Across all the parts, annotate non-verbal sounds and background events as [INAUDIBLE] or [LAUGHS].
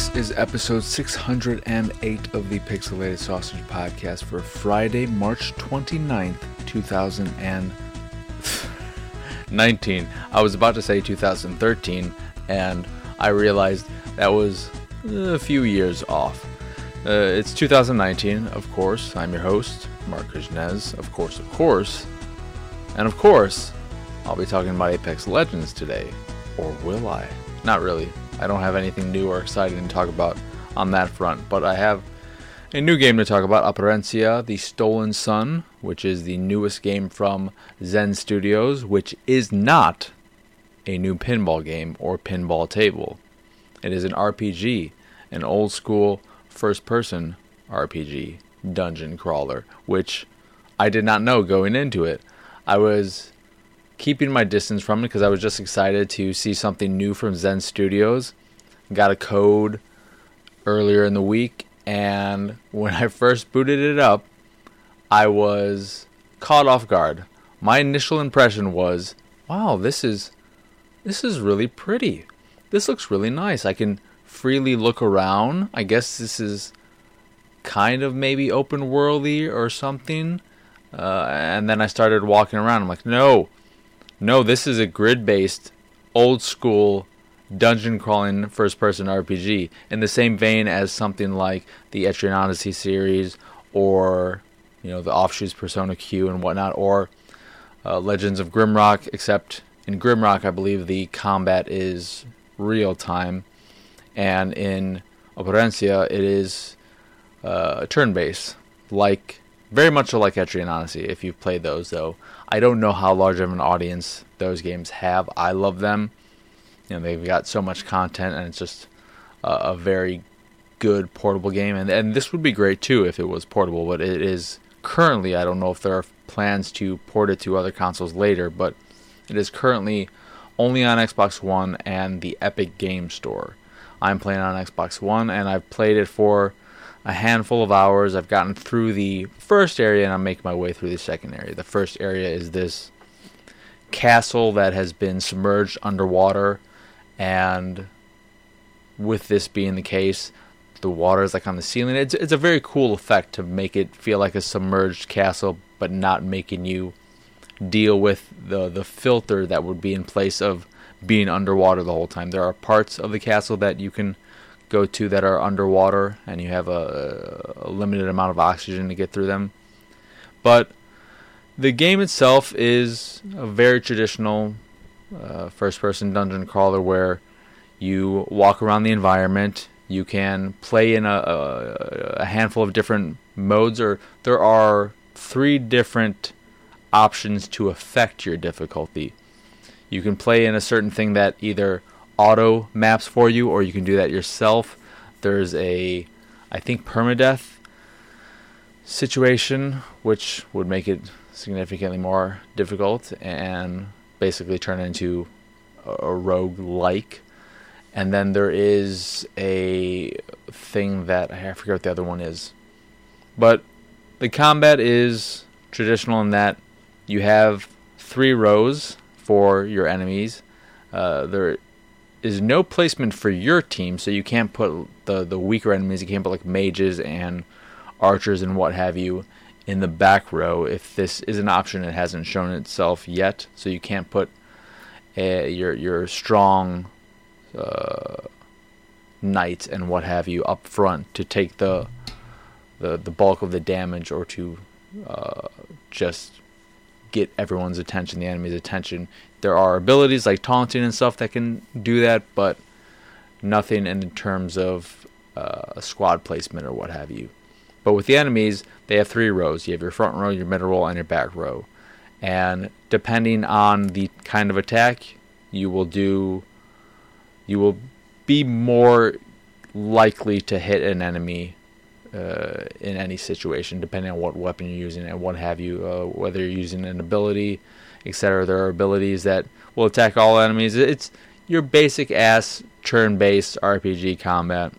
This is episode 608 of the Pixelated Sausage Podcast for Friday, March 29th, 2019. I was about to say 2013, and I realized that was a few years off. Uh, it's 2019, of course. I'm your host, Marc Kuznez, of course, of course. And of course, I'll be talking about Apex Legends today. Or will I? Not really. I don't have anything new or exciting to talk about on that front, but I have a new game to talk about Operencia, The Stolen Sun, which is the newest game from Zen Studios, which is not a new pinball game or pinball table. It is an RPG, an old school first person RPG dungeon crawler, which I did not know going into it. I was keeping my distance from it because I was just excited to see something new from Zen Studios. Got a code earlier in the week, and when I first booted it up, I was caught off guard. My initial impression was, "Wow, this is this is really pretty. This looks really nice. I can freely look around. I guess this is kind of maybe open worldy or something." Uh, and then I started walking around. I'm like, "No, no, this is a grid based, old school dungeon crawling first person RPG in the same vein as something like the Etrian Odyssey series or you know the offshoots Persona Q and whatnot or uh, Legends of Grimrock except in Grimrock I believe the combat is real time and in Operencia it is uh, turn based like very much like Etrian Odyssey if you've played those though I don't know how large of an audience those games have. I love them. You know, they've got so much content, and it's just a, a very good portable game. And and this would be great too if it was portable, but it is currently. I don't know if there are plans to port it to other consoles later, but it is currently only on Xbox One and the Epic Game Store. I'm playing on Xbox One, and I've played it for a handful of hours. I've gotten through the first area and I'm making my way through the second area. The first area is this castle that has been submerged underwater, and with this being the case, the water is like on the ceiling. It's it's a very cool effect to make it feel like a submerged castle, but not making you deal with the the filter that would be in place of being underwater the whole time. There are parts of the castle that you can go to that are underwater and you have a, a limited amount of oxygen to get through them. But the game itself is a very traditional uh, first person dungeon crawler where you walk around the environment. You can play in a, a, a, handful of different modes, or there are three different options to affect your difficulty. You can play in a certain thing that either auto maps for you, or you can do that yourself. There's a, I think, permadeath situation, which would make it significantly more difficult and basically turn into a rogue like. And then there is a thing that I forget what the other one is. But the combat is traditional in that you have three rows for your enemies. Uh, there is no placement for your team, so you can't put the the weaker enemies. You can't put like mages and archers and what have you in the back row. If this is an option, it hasn't shown itself yet, so you can't put a, your your strong uh, knights and what have you up front to take the the the bulk of the damage or to uh, just get everyone's attention, the enemy's attention. There are abilities like taunting and stuff that can do that, but nothing in terms of uh, squad placement or what have you. But with the enemies, they have three rows. You have your front row, your middle row, and your back row. And depending on the kind of attack, you will do, you will be more likely to hit an enemy uh, in any situation, depending on what weapon you're using and what have you, uh, whether you're using an ability, etc. There are abilities that will attack all enemies. It's your basic ass turn-based RPG combat,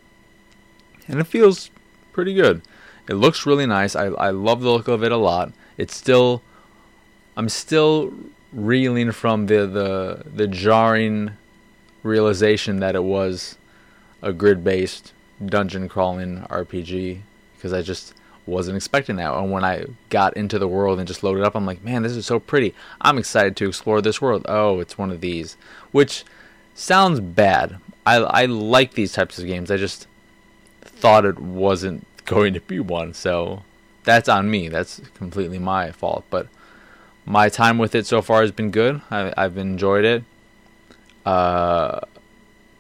and it feels pretty good. It looks really nice. I I love the look of it a lot. It's still, I'm still reeling from the the the jarring realization that it was a grid-based dungeon crawling RPG because I just wasn't expecting that. And when I got into the world and just loaded up, I'm like, man, this is so pretty. I'm excited to explore this world. Oh, it's one of these, which sounds bad. I I like these types of games. I just thought it wasn't going to be one, so that's on me. That's completely my fault. But my time with it so far has been good. I, have enjoyed it. Uh,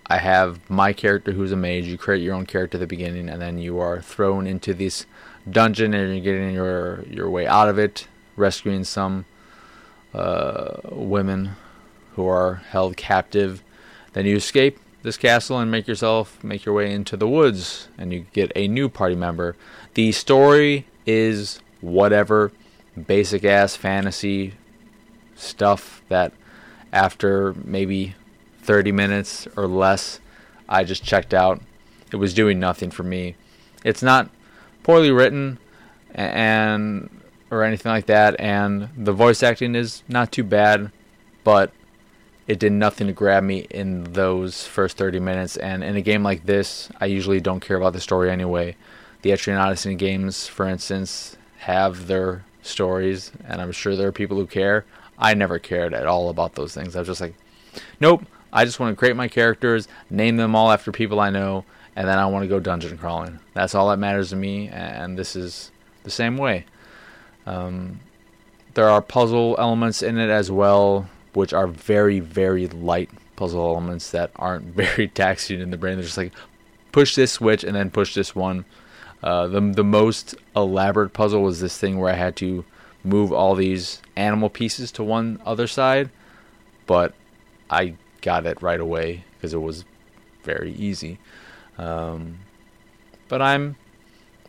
I have my character who's a mage. You create your own character at the beginning, and then you are thrown into this dungeon, and you're getting your your way out of it, rescuing some uh, women who are held captive. Then you escape this castle and make yourself make your way into the woods, and you get a new party member. The story is whatever basic ass fantasy stuff that after maybe 30 minutes or less I just checked out. It was doing nothing for me. It's not poorly written and or anything like that and the voice acting is not too bad, but it did nothing to grab me in those first 30 minutes and in a game like this, I usually don't care about the story anyway. The Etrian Odyssey games, for instance, have their stories, and I'm sure there are people who care. I never cared at all about those things. I was just like, nope, I just want to create my characters, name them all after people I know, and then I want to go dungeon crawling. That's all that matters to me, and this is the same way. Um, there are puzzle elements in it as well, which are very, very light puzzle elements that aren't [LAUGHS] very taxing in the brain. They're just like, push this switch and then push this one. Uh, the the most elaborate puzzle was this thing where I had to move all these animal pieces to one other side, but I got it right away because it was very easy. Um, but I'm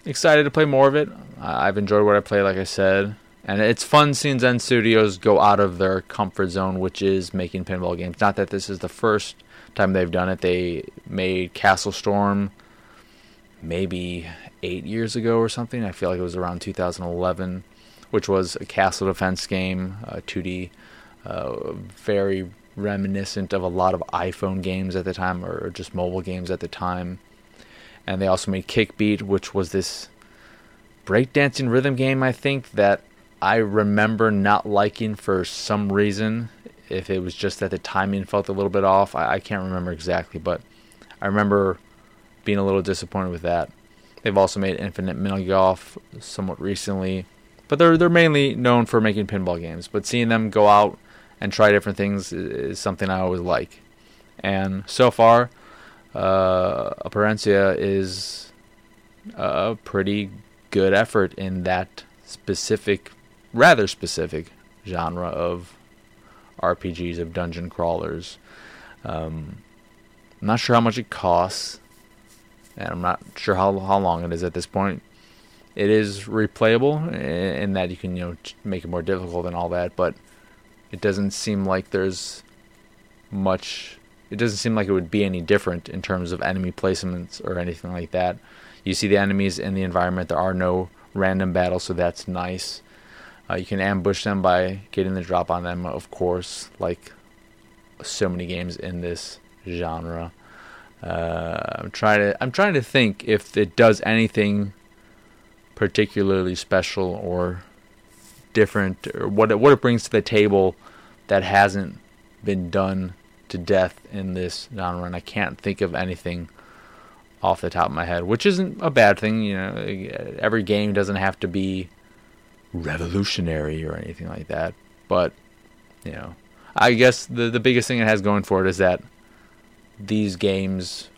excited to play more of it. I've enjoyed what I play, like I said, and it's fun seeing Zen Studios go out of their comfort zone, which is making pinball games. Not that this is the first time they've done it. They made Castle Storm maybe eight years ago or something. I feel like it was around 2011, which was a castle defense game, uh, 2D, uh, very reminiscent of a lot of iPhone games at the time or just mobile games at the time. And they also made Kickbeat, which was this breakdancing rhythm game, I think, that I remember not liking for some reason. If it was just that the timing felt a little bit off, I, I can't remember exactly, but I remember being a little disappointed with that. They've also made Infinite Mini Golf somewhat recently, but they're they're mainly known for making pinball games. But seeing them go out and try different things is, something I always like. And so far, uh, Operencia is a pretty good effort in that specific, rather specific genre of RPGs of dungeon crawlers. Um, I'm not sure how much it costs and I'm not sure how how long it is at this point. It is replayable in that you can you know make it more difficult and all that, but it doesn't seem like there's much. It doesn't seem like it would be any different in terms of enemy placements or anything like that. You see the enemies in the environment. There are no random battles, so that's nice. Uh, you can ambush them by getting the drop on them, of course, like so many games in this genre. Uh, I'm trying to I'm trying to think if it does anything particularly special or different or what it, what it brings to the table that hasn't been done to death in this genre and I can't think of anything off the top of my head which isn't a bad thing you know every game doesn't have to be revolutionary or anything like that but you know I guess the the biggest thing it has going for it is that these games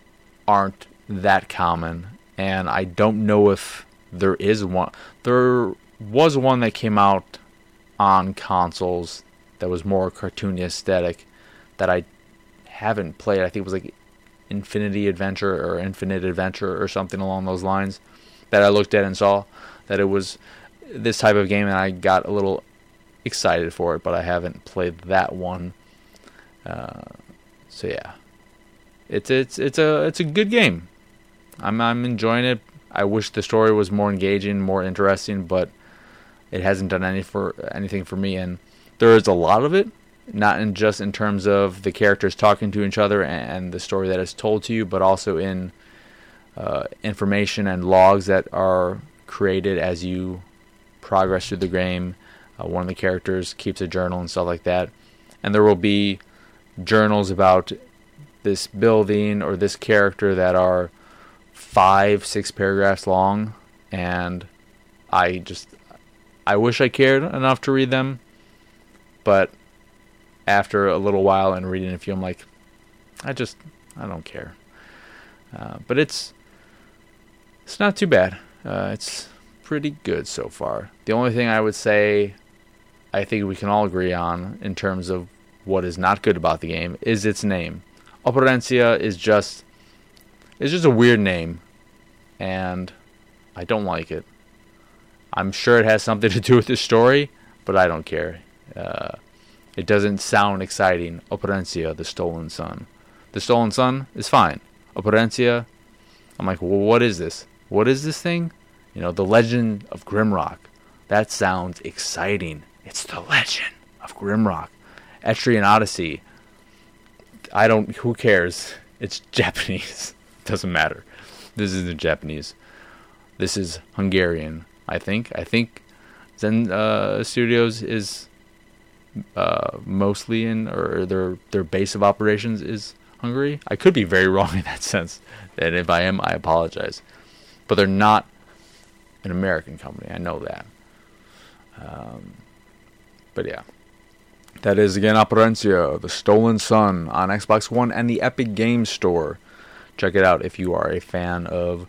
aren't that common, and I don't know if there is one. There was one that came out on consoles that was more cartoony aesthetic that I haven't played. I think it was like Infinity Adventure or Infinite Adventure or something along those lines that I looked at and saw that it was this type of game, and I got a little excited for it, but I haven't played that one. Uh, so yeah, it's it's it's a it's a good game. I'm I'm enjoying it. I wish the story was more engaging, more interesting, but it hasn't done any for anything for me. And there is a lot of it, not in just in terms of the characters talking to each other and the story that is told to you, but also in uh, information and logs that are created as you progress through the game. Uh, one of the characters keeps a journal and stuff like that, and there will be journals about this building or this character that are five, six paragraphs long, and I just I wish I cared enough to read them, but after a little while and reading a few, I'm like, I just I don't care. Uh, but it's it's not too bad. Uh, it's pretty good so far. The only thing I would say, I think we can all agree on in terms of what is not good about the game is its name. Operencia is just it's just a weird name, and I don't like it. I'm sure it has something to do with the story, but I don't care. Uh, it doesn't sound exciting. Operencia, the stolen Sun. The stolen Sun is fine. Operencia, I'm like, well, what is this? What is this thing? You know, the legend of Grimrock. That sounds exciting. It's the legend of Grimrock. Etrian Odyssey. I don't. Who cares? It's [LAUGHS] Japanese. Doesn't matter. This isn't Japanese. This is Hungarian. I think. I think Zen uh, Studios is uh, mostly in, or their their base of operations is Hungary. I could be very [LAUGHS] wrong in that sense, and if I am, I apologize. But they're not an American company. I know that. Um, but yeah. That is again Operencia, The Stolen Sun on Xbox One and the Epic Games Store. Check it out if you are a fan of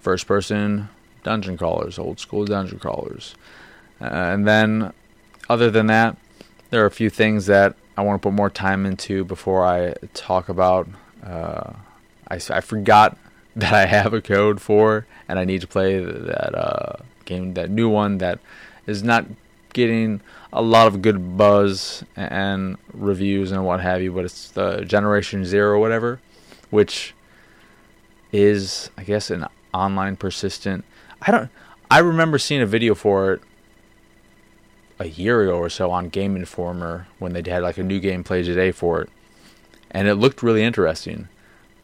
first person dungeon crawlers, old school dungeon crawlers. Uh, and then, other than that, there are a few things that I want to put more time into before I talk about. Uh, I, I forgot that I have a code for, and I need to play that uh, game, that new one that is not getting a lot of good buzz and reviews and what have you, but it's the Generation Zero or whatever, which is, I guess, an online persistent. I don't. I remember seeing a video for it a year ago or so on Game Informer when they had like a new game play today for it, and it looked really interesting.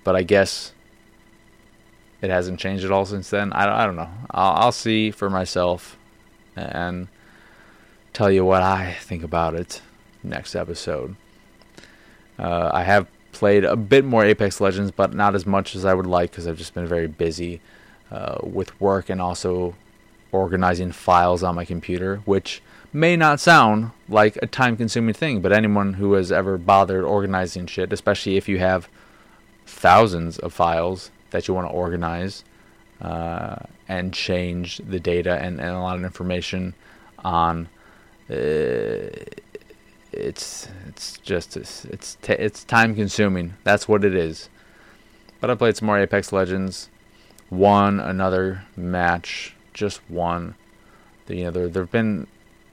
But I guess it hasn't changed at all since then. I, I don't know. I'll, I'll see for myself and tell you what I think about it next episode. Uh, I have played a bit more Apex Legends, but not as much as I would like because I've just been very busy uh, with work and also organizing files on my computer, which may not sound like a time consuming thing, but anyone who has ever bothered organizing shit, especially if you have thousands of files that you want to organize uh, and change the data and, and, a lot of information on, uh, it's it's just it's it's, t- it's time consuming. That's what it is. But I played some more Apex Legends, won another match, just one. You know, there there've been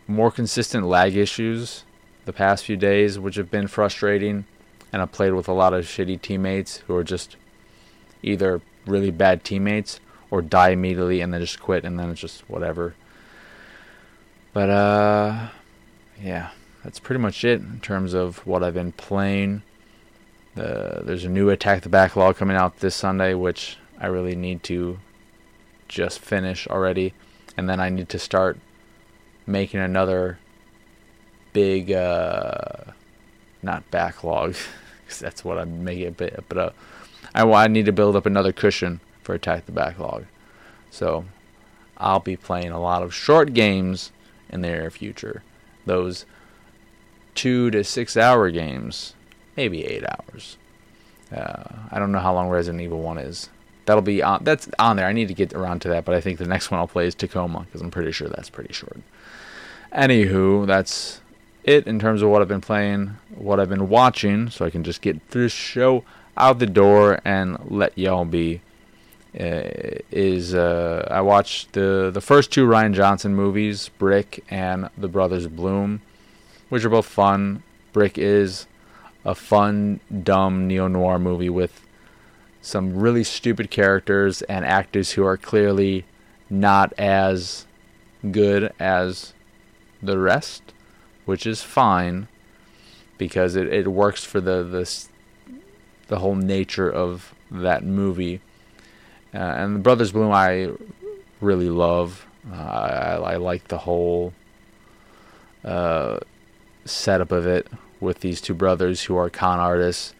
more consistent lag issues the past few days, which have been frustrating. And I've played with a lot of shitty teammates who are just either really bad teammates or die immediately and then just quit and then it's just whatever. But uh yeah, that's pretty much it in terms of what I've been playing. Uh, there's a new Attack the Backlog coming out this Sunday, which I really need to just finish already. And then I need to start making another big, uh, not backlog, [LAUGHS] because that's what I'm making it, but uh, I, I need to build up another cushion for Attack the Backlog. So I'll be playing a lot of short games in the near future. Those two to six hour games, maybe eight hours. Uh, I don't know how long Resident Evil 1 is. That'll be on. That's on there. I need to get around to that, but I think the next one I'll play is Tacoma because I'm pretty sure that's pretty short. Anywho, that's it in terms of what I've been playing, what I've been watching, so I can just get through this show out the door and let y'all be. Uh, is uh, I watched the the first two Rian Johnson movies, Brick and The Brothers Bloom, which are both fun. Brick is a fun, dumb neo noir movie with some really stupid characters and actors who are clearly not as good as the rest, which is fine. because it, it works for the the the whole nature of that movie. Uh, and the Brothers Bloom, I really love. Uh, I, I like the whole uh, setup of it with these two brothers who are con artists,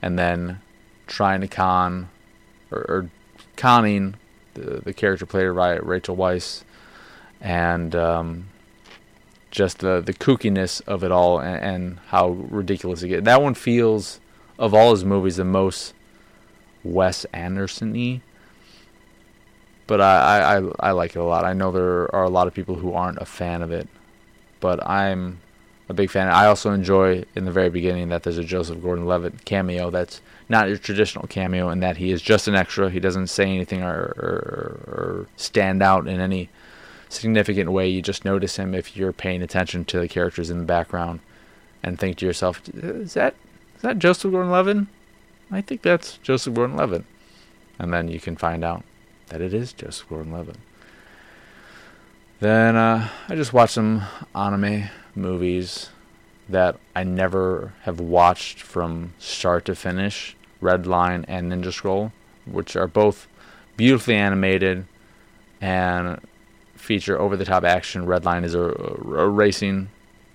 and then trying to con or, or conning the, the character played by Rachel Weisz, and um, just the the kookiness of it all and, and how ridiculous it gets. That one feels of all his movies the most Wes Anderson-y. But I, I, I like it a lot. I know there are a lot of people who aren't a fan of it, but I'm a big fan. I also enjoy in the very beginning that there's a Joseph Gordon-Levitt cameo that's not your traditional cameo in that he is just an extra. He doesn't say anything or, or, or stand out in any significant way. You just notice him if you're paying attention to the characters in the background and think to yourself, is that that Joseph Gordon-Levitt? I think that's Joseph Gordon-Levitt. And then you can find out that it is Joseph Gordon-Levitt. Then uh, I just watched some anime movies that I never have watched from start to finish. Redline and Ninja Scroll, which are both beautifully animated and feature over the top action. Redline is a, a racing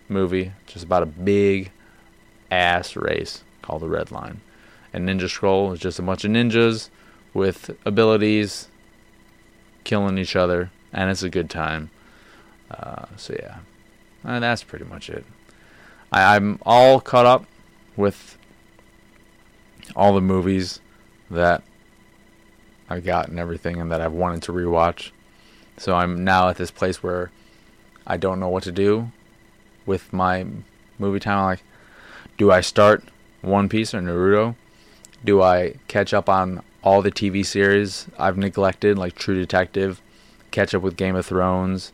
movie, just about a big ass race called the Red Line. And Ninja Scroll is just a bunch of ninjas with abilities killing each other, and it's a good time. Uh, so yeah, and that's pretty much it. I, I'm all caught up with all the movies that I got and everything, and that I've wanted to rewatch. So I'm now at this place where I don't know what to do with my movie time. I'm like, do I start One Piece or Naruto? Do I catch up on all the TV series I've neglected, like True Detective, catch up with Game of Thrones?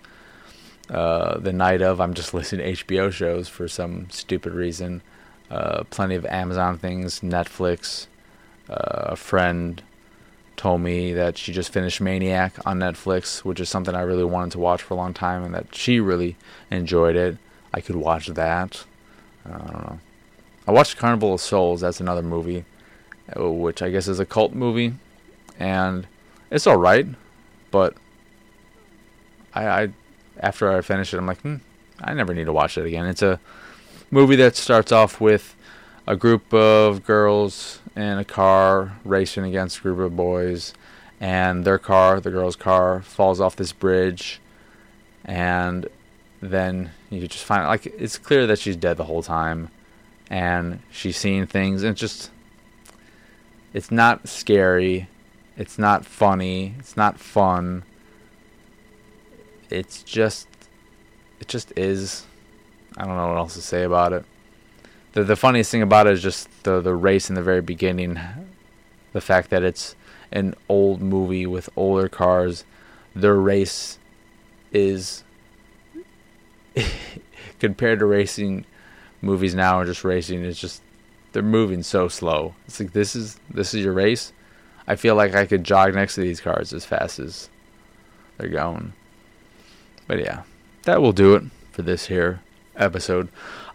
Uh, the night of, I'm just [LAUGHS] listening to HBO shows for some stupid reason. Uh, plenty of Amazon things, Netflix. Uh, a friend told me that she just finished Maniac on Netflix, which is something I really wanted to watch for a long time, and that she really enjoyed it. I could watch that. I don't know. I watched Carnival of Souls. That's another movie, uh, which I guess is a cult movie, and it's all right, but I, I after I finish it, I'm like, hmm, I never need to watch it again. It's a movie that starts off with a group of girls in a car racing against a group of boys, and their car, the girl's car, falls off this bridge, and then you just find like it's clear that she's dead the whole time, and she's seeing things, and it's just it's not scary, it's not funny, it's not fun. It's just it just is. I don't know what else to say about it the the funniest thing about it is just the the race in the very beginning, the fact that it's an old movie with older cars. Their race is [LAUGHS] compared to racing movies now are just racing it's just they're moving so slow. It's like this is this is your race. I feel like I could jog next to these cars as fast as they're going. But yeah, that will do it for this here episode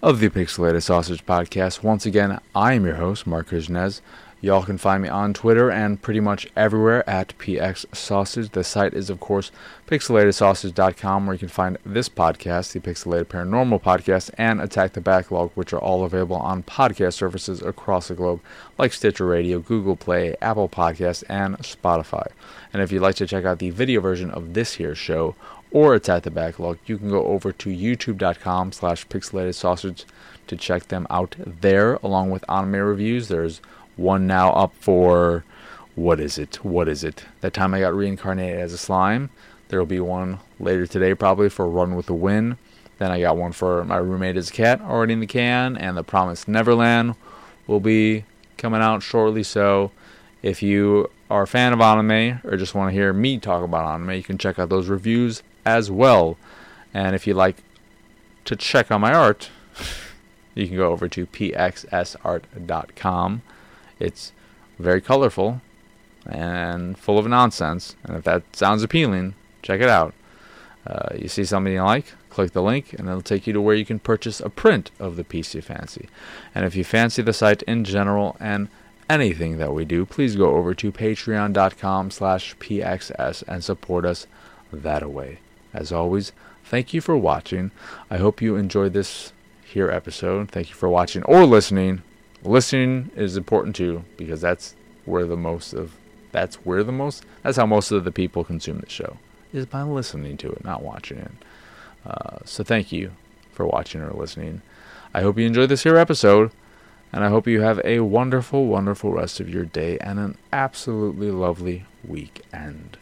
of the Pixelated Sausage Podcast. Once again, I am your host, Marc Kuznez. Y'all can find me on Twitter and pretty much everywhere at PX Sausage. The site is, of course, pixelatedsausage.com, where you can find this podcast, the Pixelated Paranormal Podcast, and Attack the Backlog, which are all available on podcast services across the globe, like Stitcher Radio, Google Play, Apple Podcasts, and Spotify. And if you'd like to check out the video version of this here show, or Attack the Backlog, you can go over to youtube.com slash pixelated sausage to check them out there, along with anime reviews. There's one now up for what is it? What is it? That time I got reincarnated as a slime. There will be one later today, probably for Run with the Wind. Then I got one for my roommate as a cat already in the can, and the Promised Neverland will be coming out shortly. So if you are a fan of anime or just want to hear me talk about anime, you can check out those reviews as well. And if you like to check out my art, [LAUGHS] you can go over to pxsart.com. It's very colorful and full of nonsense. And if that sounds appealing, check it out. Uh, you see something you like, click the link, and it'll take you to where you can purchase a print of the piece you fancy. And if you fancy the site in general and anything that we do, please go over to patreon.com slash pxs and support us that way. As always, thank you for watching. I hope you enjoyed this here episode. Thank you for watching or listening. Listening is important too because that's where the most of that's where the most that's how most of the people consume the show is by listening to it, not watching it. Uh, so thank you for watching or listening. I hope you enjoyed this here episode, and I hope you have a wonderful, wonderful rest of your day and an absolutely lovely weekend.